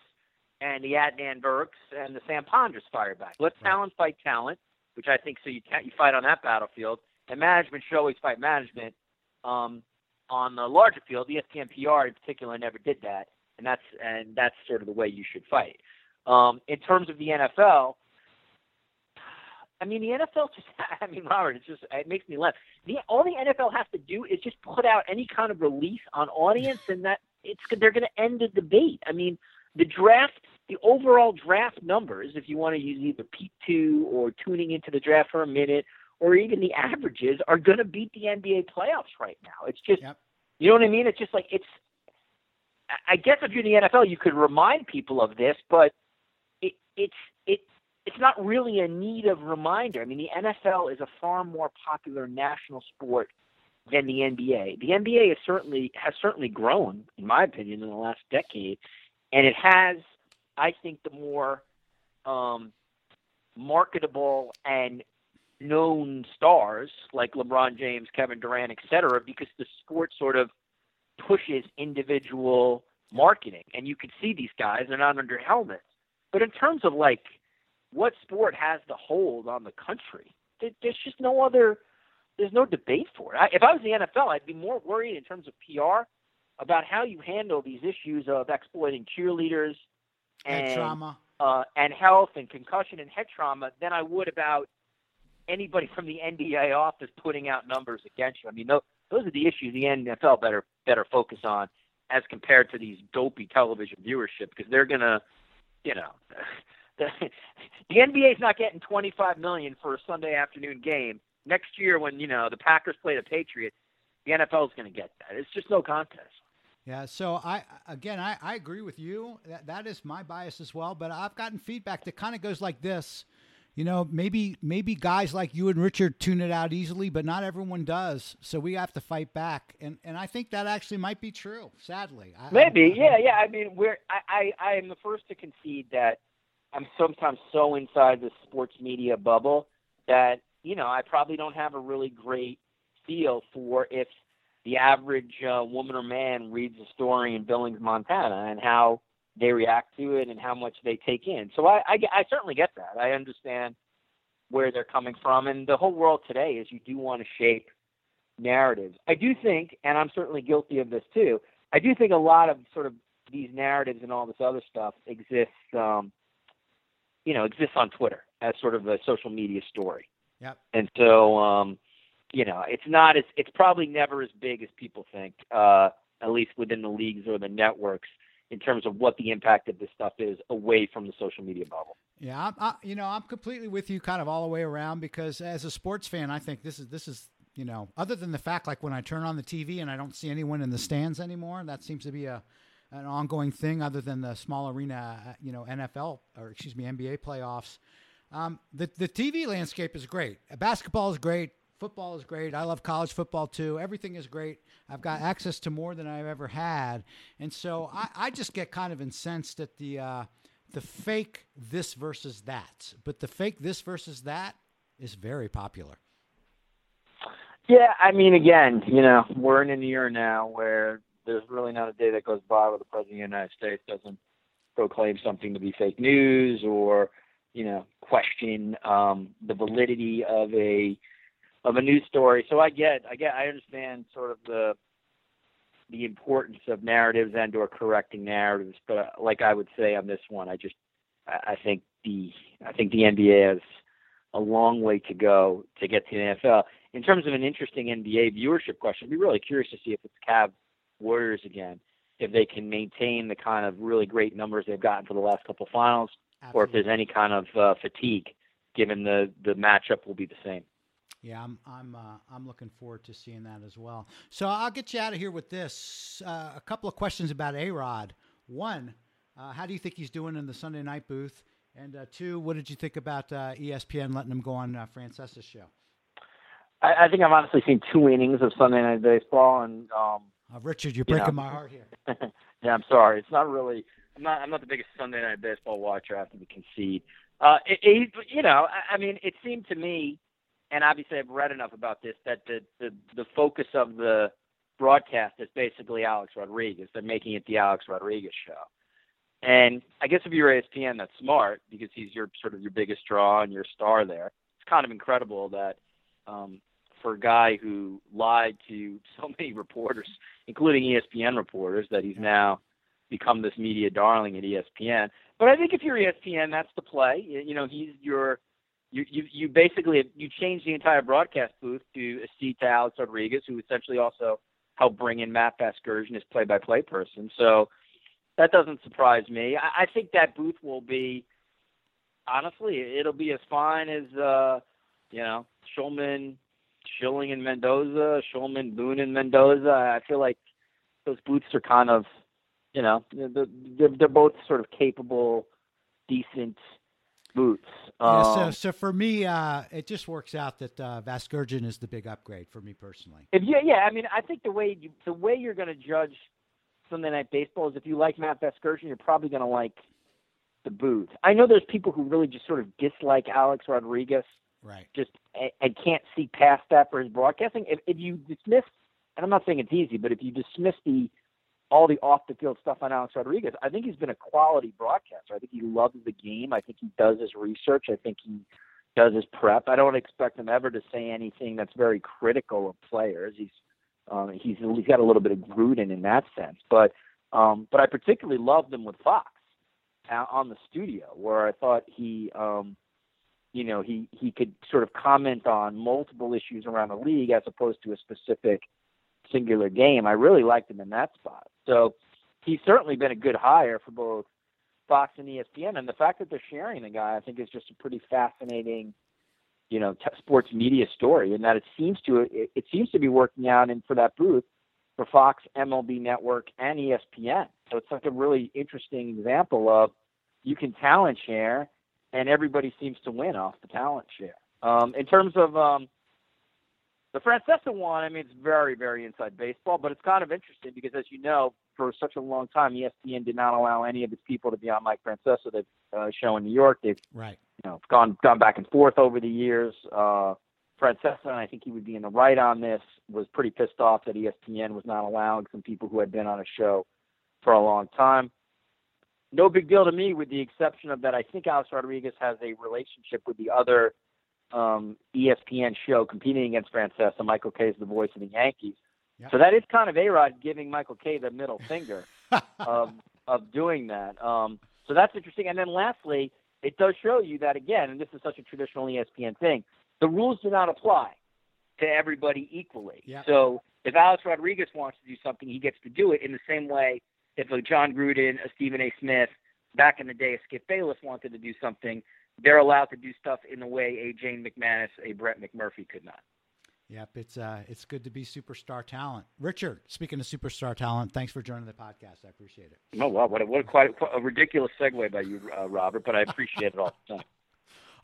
and the Adnan Virks and the Sam Ponders fire back. Let
Right.
talent fight talent, which I think so. You can't you fight on that battlefield, and management should always fight management. Um, on the larger field, ESPN PR in particular never did that. and that's and that's sort of the way you should fight. Um, in terms of the NFL, I mean, the NFL just, I mean, Robert, it's just, it makes me laugh. The, all the NFL has to do is just put out any kind of release on audience, and that it's, they're going to end the debate. I mean, the draft, the overall draft numbers, if you want to use either P2 or tuning into the draft for a minute, or even the averages, are going to beat the NBA playoffs right now. It's just, yep. you know what I mean? It's just like, it's, I guess if you're in the NFL, you could remind people of this, but it, it's, it, it's not really a need of reminder. I mean, the NFL is a far more popular national sport than the NBA. The NBA is certainly has certainly grown, in my opinion, in the last decade, and it has, I think, the more um, marketable and known stars like LeBron James, Kevin Durant, et cetera, because the sport sort of pushes individual marketing, and you can see these guys; they're not under helmets. But in terms of like what sport has the hold on the country? There's just no other. There's no debate for it. I, if I was the NFL, I'd be more worried in terms of PR about how you handle these issues of exploiting cheerleaders and
trauma.
Uh, and health and concussion and head trauma than I would about anybody from the NBA office putting out numbers against you. I mean, those, those are the issues the NFL better better focus on as compared to these dopey television viewership because they're gonna, you know, the, the NBA is not getting 25 million for a Sunday afternoon game. Next year, when you know the Packers play the Patriots, the NFL is going to get that. It's just no contest.
Yeah, so I again I, I agree with you. That that is my bias as well. But I've gotten feedback that kind of goes like this. You know, maybe maybe guys like you and Richard tune it out easily, but not everyone does. So we have to fight back, and and I think that actually might be true. Sadly,
maybe, I, I, yeah, yeah. I mean, we're I, I I am the first to concede that I'm sometimes so inside the sports media bubble that you know I probably don't have a really great feel for if the average uh, woman or man reads a story in Billings, Montana, and how they react to it and how much they take in. So I, I, I certainly get that. I understand where they're coming from, and the whole world today is you do want to shape narratives. I do think, and I'm certainly guilty of this too. I do think a lot of sort of these narratives and all this other stuff exists um, you know exists on Twitter as sort of a social media story.
Yep.
And so um, you know, it's not as it's probably never as big as people think, uh, at least within the leagues or the networks in terms of what the impact of this stuff is away from the social media bubble.
Yeah, I'm, I, you know, I'm completely with you, kind of all the way around, because as a sports fan, I think this is this is you know, other than the fact like when I turn on the TV and I don't see anyone in the stands anymore, that seems to be a an ongoing thing other than the small arena, uh, you know, NFL or excuse me, NBA playoffs. Um, the the TV landscape is great. Basketball is great. Football is great. I love college football too. Everything is great. I've got access to more than I've ever had, and so I, I just get kind of incensed at the uh, the fake this versus that. But the fake this versus that is very popular.
Yeah, I mean, again, you know, we're in a era now where there's really not a day that goes by where the president of the United States doesn't proclaim something to be fake news or you know question um, the validity of a of a news story. So I get I get I understand sort of the the importance of narratives and or correcting narratives, but uh, like I would say on this one, I just I, think the I think the NBA has a long way to go to get to the NFL. In terms of an interesting NBA viewership question, I'd be really curious to see if it's Cavs Warriors again if they can maintain the kind of really great numbers they've gotten for the last couple of finals, Absolutely. or if there's any kind of uh, fatigue, given the the matchup will be the same.
Yeah, I'm I'm uh, I'm looking forward to seeing that as well. So I'll get you out of here with this. Uh, a couple of questions about A Rod. One, uh, how do you think he's doing in the Sunday night booth? And uh, two, what did you think about uh, ESPN letting him go on uh, Francesa's show?
I, I, think I've honestly seen two innings of Sunday night baseball, and um,
uh, Richard, you're breaking you know. my heart here.
yeah, I'm sorry. It's not really. I'm not. I'm not the biggest Sunday night baseball watcher. I have to concede. Uh, it, it, you know, I, I mean, it seemed to me, and obviously I've read enough about this that the the the focus of the broadcast is basically Alex Rodriguez. They're making it the Alex Rodriguez show. And I guess if you're ESPN, that's smart because he's your sort of your biggest draw and your star there. It's kind of incredible that um, for a guy who lied to so many reporters, including ESPN reporters, that he's now become this media darling at ESPN. But I think if you're ESPN, that's the play. You know, he's your you you you basically you change the entire broadcast booth to a seat to Alex Rodriguez, who essentially also helped bring in Matt Vasgersian as play-by-play person. So that doesn't surprise me. I, I think that booth will be honestly, it'll be as fine as uh, you know Shulman, Schilling and Mendoza, Shulman, Boone and Mendoza. I feel like those boots are kind of, you know, they're, they're, they're both sort of capable, decent boots.
Um, yeah, so,
um,
so for me, uh, it just works out that uh, Vasgersian is the big upgrade for me personally.
If you, yeah, I mean, I think the way you, the way you're going to judge Sunday Night Baseball is if you like Matt Vasgersian, you're probably going to like the booth. I know there's people who really just sort of dislike Alex Rodriguez,
right?
Just and can't see past that for his broadcasting. If, if you dismiss, and I'm not saying it's easy, but if you dismiss the all the off the field stuff on Alex Rodriguez. I think he's been a quality broadcaster. I think he loves the game. I think he does his research. I think he does his prep. I don't expect him ever to say anything that's very critical of players. He's um, he's he's got a little bit of Gruden in that sense, but um, but I particularly loved him with Fox on the studio, where I thought he um, you know he he could sort of comment on multiple issues around the league as opposed to a specific singular game. I really liked him in that spot. So he's certainly been a good hire for both Fox and ESPN. And the fact that they're sharing the guy, I think, is just a pretty fascinating, you know, t- sports media story. And that it seems to it, it seems to be working out in for that booth for Fox, MLB Network, and ESPN. So it's like a really interesting example of you can talent share, and everybody seems to win off the talent share. Um, in terms of um, the Francesa one, I mean, it's very, very inside baseball, but it's kind of interesting because, as you know, for such a long time, ESPN did not allow any of its people to be on Mike Francesa. They've uh, show in New York. They've
right.
you know gone gone back and forth over the years. Uh, Francesa, and I think he would be in the right on this, was pretty pissed off that ESPN was not allowing some people who had been on a show for a long time. No big deal to me, with the exception of that. I think Alex Rodriguez has a relationship with the other um, ESPN show competing against Francesa. Michael Kay is the voice of the Yankees. Yep. So that is kind of A Rod giving Michael Kay the middle finger of of doing that. Um, so that's interesting. And then lastly, it does show you that again, and this is such a traditional ESPN thing. The rules do not apply to everybody equally.
Yep.
So if Alex Rodriguez wants to do something, he gets to do it in the same way if a Jon Gruden, a Stephen A. Smith, back in the day, a Skip Bayless wanted to do something, they're allowed to do stuff in the way a Jane McManus, a Brett McMurphy could not.
Yep, it's uh, it's good to be superstar talent. Richard, speaking of superstar talent, thanks for joining the podcast. I appreciate it.
Oh wow, what a, what a quite, quite a ridiculous segue by you, uh, Robert, but I appreciate it all the time.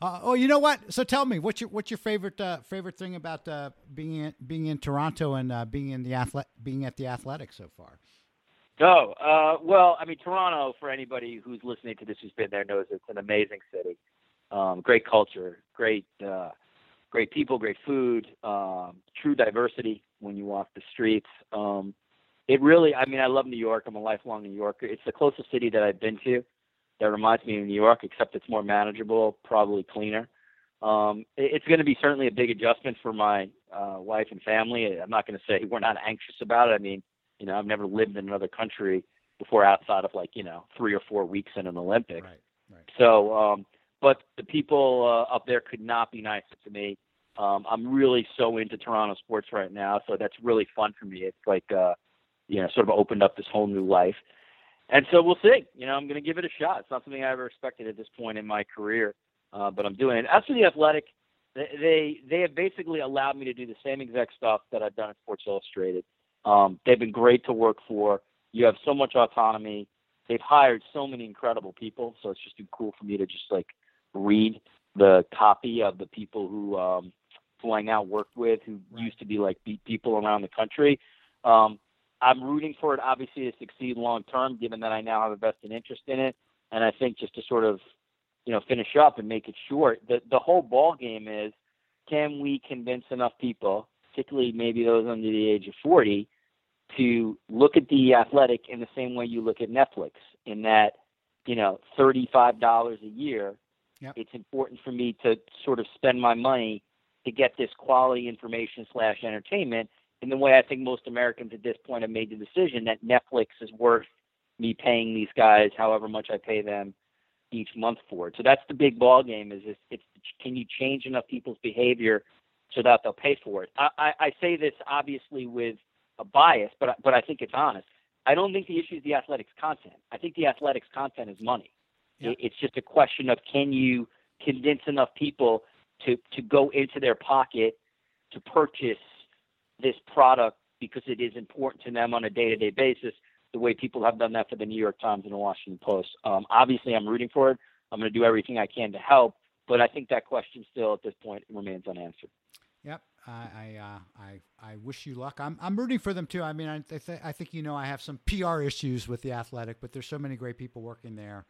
Uh, oh, you know what? So tell me, what's your what's your favorite uh, favorite thing about uh, being in, being in Toronto and uh, being in the athlete being at the Athletic so far?
Oh, uh, well, I mean, Toronto, for anybody who's listening to this who's been there, knows it's an amazing city. Um, great culture, great, uh, great people, great food, um, true diversity when you walk the streets. Um, it really, I mean, I love New York. I'm a lifelong New Yorker. It's the closest city that I've been to that reminds me of New York, except it's more manageable, probably cleaner. Um, it, it's going to be certainly a big adjustment for my uh, wife and family. I'm not going to say we're not anxious about it. I mean, you know, I've never lived in another country before outside of like, you know, three or four weeks in an Olympics.
Right, right.
So, um, but the people uh, up there could not be nicer to me. Um, I'm really so into Toronto sports right now, so that's really fun for me. It's like, uh, you know, sort of opened up this whole new life. And so we'll see. You know, I'm going to give it a shot. It's not something I ever expected at this point in my career, uh, but I'm doing it. As for the athletic, they, they they have basically allowed me to do the same exact stuff that I've done at Sports Illustrated. Um, they've been great to work for. You have so much autonomy. They've hired so many incredible people, so it's just been cool for me to just like read the copy of the people who um, who I now work with, who used to be like beat people around the country. Um, I'm rooting for it, obviously, to succeed long term, given that I now have a vested interest in it. And I think just to sort of, you know, finish up and make it short, the the whole ball game is, can we convince enough people, particularly maybe those under the age of 40, to look at the athletic in the same way you look at Netflix, in that, you know, $35 a year,
yep.
it's important for me to sort of spend my money to get this quality information slash entertainment in the way I think most Americans at this point have made the decision that Netflix is worth me paying these guys however much I pay them each month for it. So that's the big ball game. Is it's, it's can you change enough people's behavior so that they'll pay for it? I, I, I say this obviously with a bias, but but I think it's honest. I don't think the issue is the athletics content. I think the athletics content is money. Yep. It's just a question of can you convince enough people to to go into their pocket to purchase this product because it is important to them on a day to day basis, the way people have done that for the New York Times and the Washington Post. Um, obviously, I'm rooting for it. I'm going to do everything I can to help, but I think that question still at this point remains unanswered.
I I, uh, I I wish you luck. I'm I'm rooting for them too. I mean, I th- I think you know I have some PR issues with the Athletic, but there's so many great people working there.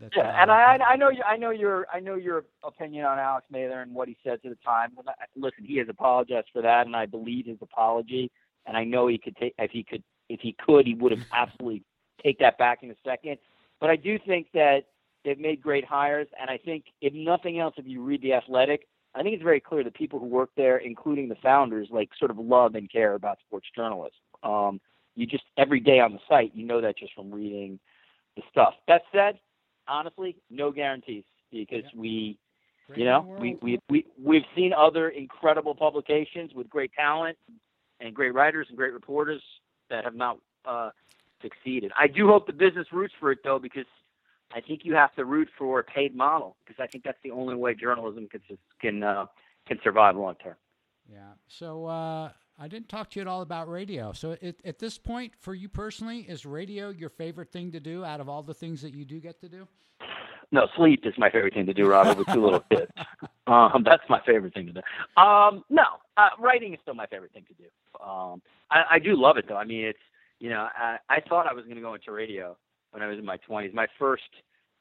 That, yeah, uh, and I I know you I know your I know your opinion on Alex Mather and what he said to the time. Listen, he has apologized for that, and I believe his apology. And I know he could take if he could if he could he would have absolutely take that back in a second. But I do think that they've made great hires, and I think if nothing else, if you read the Athletic, I think it's very clear that people who work there, including the founders, like sort of love and care about sports journalism. Um, you just every day on the site, you know that just from reading the stuff. That said, honestly, no guarantees because yeah. we, Great you know, we we we we've seen other incredible publications with great talent and great writers and great reporters that have not uh, succeeded. I do hope the business roots for it though, because I think you have to root for a paid model because I think that's the only way journalism can can uh, can survive long term.
Yeah. So uh, I didn't talk to you at all about radio. So it, at this point, for you personally, is radio your favorite thing to do out of all the things that you do get to do?
No, sleep is my favorite thing to do, Robert, with two little kids. Um, that's my favorite thing to do. Um, no, uh, writing is still my favorite thing to do. Um, I, I do love it though. I mean, it's you know, I, I thought I was going to go into radio when I was in my 20s. My first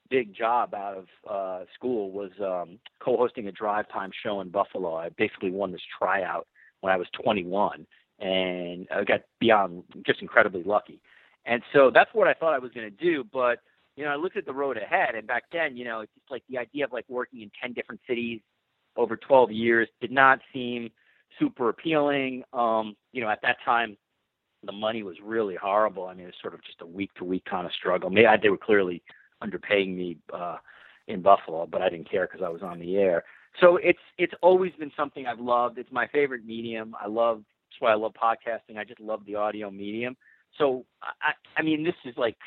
big job out of uh, school was um, co-hosting a drive time show in Buffalo. I basically won this tryout when I was 21, and I got beyond just incredibly lucky. And so that's what I thought I was going to do. But you know, I looked at the road ahead, and back then, you know, it's just like the idea of like working in 10 different cities over 12 years did not seem super appealing. Um, you know, at that time, the money was really horrible. I mean, it was sort of just a week to week kind of struggle. Maybe I, they were clearly underpaying me uh, in Buffalo, but I didn't care because I was on the air. So it's it's always been something I've loved. It's my favorite medium. I love that's why I love podcasting. I just love the audio medium. So I I mean this is like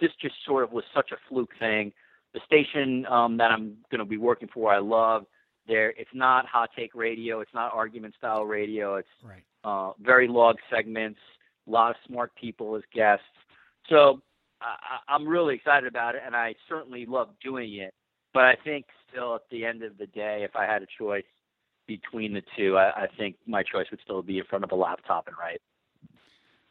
this just sort of was such a fluke thing. The station um, that I'm going to be working for, I love. There, it's not hot take radio. It's not argument style radio. It's
right.
uh, very log segments. A lot of smart people as guests. So I, I'm really excited about it, and I certainly love doing it. But I think still, at the end of the day, if I had a choice between the two, I, I think my choice would still be in front of a laptop and write.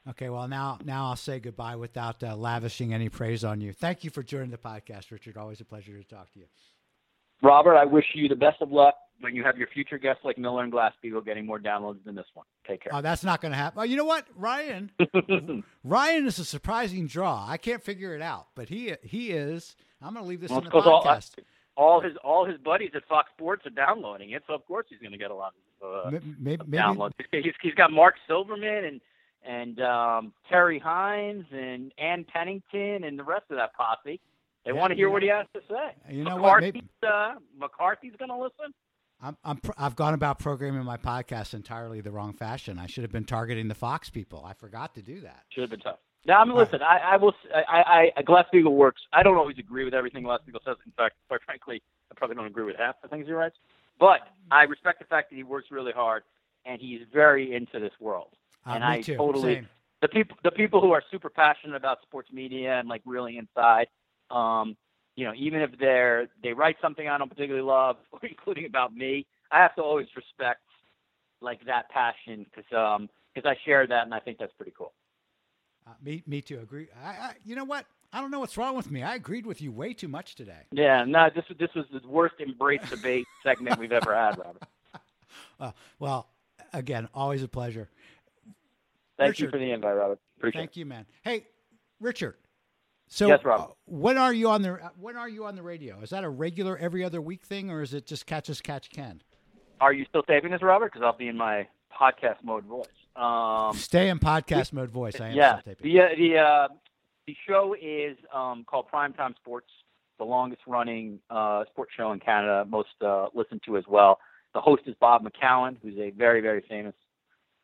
Okay, well now now I'll say goodbye without uh, lavishing any praise on you. Thank you for joining the podcast, Richard. Always a pleasure to talk to you.
Robert, I wish you the best of luck when you have your future guests like Miller and Glasspiegel getting more downloads than this one. Take care.
Oh, that's not going to happen. Oh, you know what, Ryan? Ryan is a surprising draw. I can't figure it out, but he he is. I'm going to leave this well, in the podcast.
All, all, his all his buddies at Fox Sports are downloading it, so of course he's going to get a lot of uh, maybe, maybe, downloads. He's, he's got Mark Silverman and and um, Terry Hines and Ann Pennington and the rest of that posse. They yeah, want to hear yeah. what he has to say.
You know
McCarthy's,
what? Maybe,
uh, McCarthy's going to listen.
I'm, I'm I've gone about programming my podcast entirely the wrong fashion. I should have been targeting the Fox people. I forgot to do that.
Should have been tough. Now, I mean, listen, I, I will. I, I Glasspiegel works. I don't always agree with everything Glasspiegel says. In fact, quite frankly, I probably don't agree with half the things he writes. But I respect the fact that he works really hard and he's very into this world.
Uh,
and
I
too. totally
Same.
the people the people who are super passionate about sports media and like really inside. Um, you know, even if they're they write something I don't particularly love, including about me, I have to always respect like that passion because um because I share that and I think that's pretty cool.
Uh, me me too. Agree. I, I you know what. I don't know what's wrong with me. I agreed with you way too much today.
Yeah, no, this this was the worst embrace debate segment we've ever had, Robert.
Uh, well, again, always a pleasure.
Thank
Richard,
you for the invite, Robert. Appreciate
thank you, man. Hey, Richard. So,
yes, Robert. Uh,
when are you on the uh, when are you on the radio? Is that a regular every other week thing, or is it just catch as catch can?
Are you still taping this, Robert? Because I'll be in my podcast mode voice. Um,
Stay in podcast mode voice. I am
yeah,
still taping.
The uh, the uh, the show is um, called Primetime Sports, the longest running uh, sports show in Canada, most uh, listened to as well. The host is Bob McCown, who's a very, very famous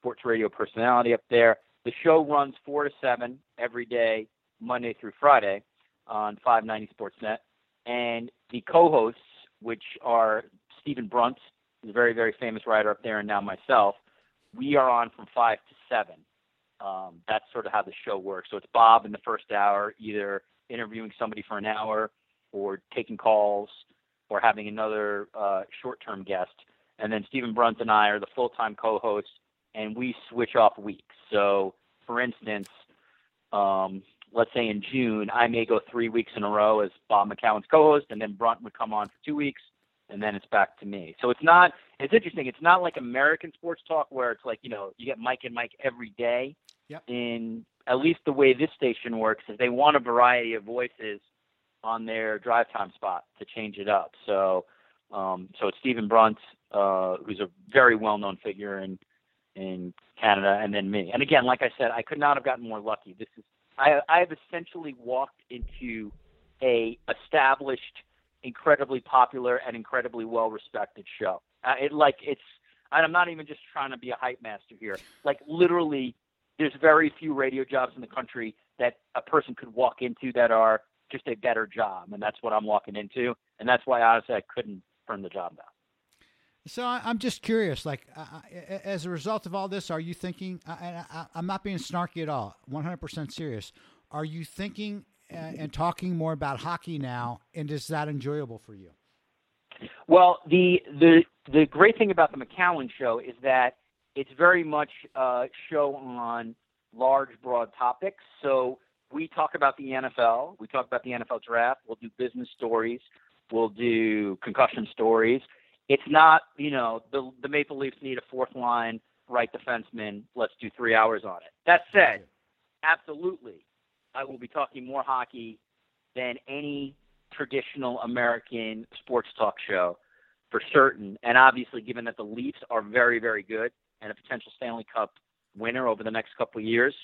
sports radio personality up there. The show runs 4 to 7 every day, Monday through Friday on 590 Sportsnet. And the co hosts, which are Stephen Brunt, who's a very, very famous writer up there, and now myself, we are on from 5 to 7. Um, that's sort of how the show works. So it's Bob in the first hour, either interviewing somebody for an hour or taking calls or having another uh, short term guest. And then Stephen Brunt and I are the full time co hosts, and we switch off weeks. So, for instance, um, let's say in June, I may go three weeks in a row as Bob McCown's co host, and then Brunt would come on for two weeks, and then it's back to me. So it's not, it's interesting. It's not like American sports talk where it's like, you know, you get Mike and Mike every day.
Yep.
In at least the way this station works is they want a variety of voices on their drive time spot to change it up. So, um, so it's Stephen Brunt, uh, who's a very well known figure in, in Canada, and then me. And again, like I said, I could not have gotten more lucky. This is, I, I have essentially walked into a established, incredibly popular and incredibly well respected show. Uh, it like it's, and I'm not even just trying to be a hype master here. Like literally, there's very few radio jobs in the country that a person could walk into that are just a better job, and that's what I'm walking into, and that's why honestly I couldn't turn the job down.
So I'm just curious, like, uh, as a result of all this, are you thinking? I, am not being snarky at all. 100% serious. Are you thinking uh, and talking more about hockey now, and is that enjoyable for you?
Well, the the the great thing about the McCown show is that it's very much a show on large, broad topics. So we talk about the NFL, we talk about the NFL draft, we'll do business stories, we'll do concussion stories. It's not, you know, the the Maple Leafs need a fourth line right defenseman. Let's do three hours on it. That said, absolutely, I will be talking more hockey than any traditional American sports talk show for certain. And obviously, given that the Leafs are very, very good and a potential Stanley Cup winner over the next couple of years,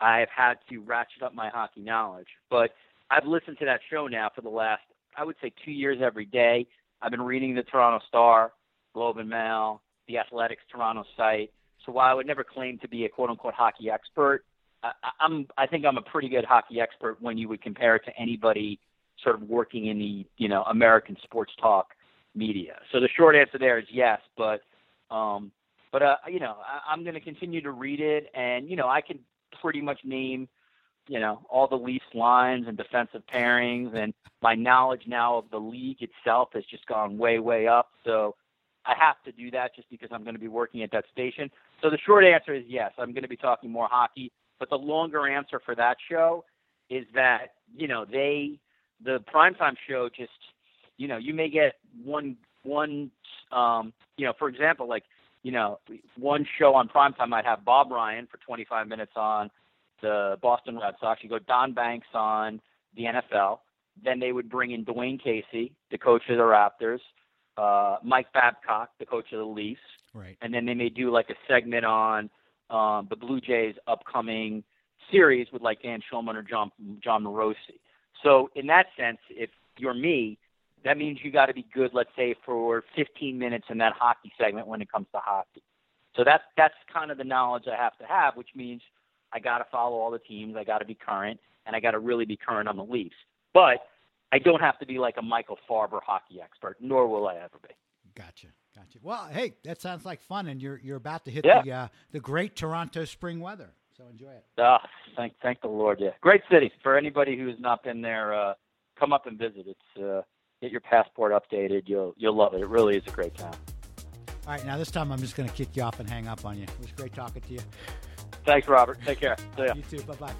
I've had to ratchet up my hockey knowledge. But I've listened to that show now for the last, I would say, two years every day. I've been reading the Toronto Star, Globe and Mail, the Athletics Toronto site. So while I would never claim to be a quote unquote hockey expert, I, I'm I think I'm a pretty good hockey expert when you would compare it to anybody sort of working in the you know American sports talk media. So the short answer there is yes, but um, but uh, you know I, I'm going to continue to read it, and you know I can pretty much name you know all the Leafs lines and defensive pairings, and my knowledge now of the league itself has just gone way way up. So I have to do that just because I'm going to be working at that station. So the short answer is yes, I'm going to be talking more hockey. But the longer answer for that show is that you know they the primetime show just you know you may get one one um you know for example like you know one show on primetime might have Bob Ryan for 25 minutes on the Boston Red Sox. You go Don Banks on the NFL. Then they would bring in Dwane Casey, the coach of the Raptors, uh, Mike Babcock, the coach of the Leafs,
right.
and then they may do like a segment on um, the Blue Jays' upcoming series with like Dan Shulman or Jon Jon Morosi. So in that sense, if you're me, that means you got to be good. Let's say for 15 minutes in that hockey segment when it comes to hockey. So that's that's kind of the knowledge I have to have, which means I got to follow all the teams. I got to be current, and I got to really be current on the Leafs. But I don't have to be like a Michael Farber hockey expert, nor will I ever be.
Gotcha, gotcha. Well, hey, that sounds like fun, and you're you're about to hit
Yeah.
the uh, the great Toronto spring weather. So enjoy it.
Ah, thank thank the Lord. Yeah, great city. For anybody who's not been there, uh, come up and visit. It's uh, get your passport updated. You'll you'll love it. It really is a great town.
All right, now this time I'm just going to kick you off and hang up on you. It was great talking to you.
Thanks, Robert. Take care. See ya.
You too. Bye bye.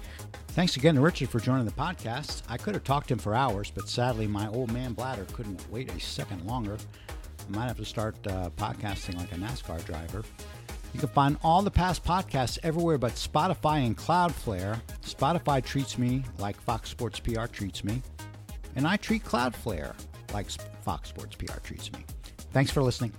Thanks again to Richard for joining the podcast. I could have talked to him for hours, but sadly, my old man bladder couldn't wait a second longer. I might have to start uh, podcasting like a NASCAR driver. You can find all the past podcasts everywhere but Spotify and Cloudflare. Spotify treats me like Fox Sports PR treats me, and I treat Cloudflare like Fox Sports PR treats me. Thanks for listening.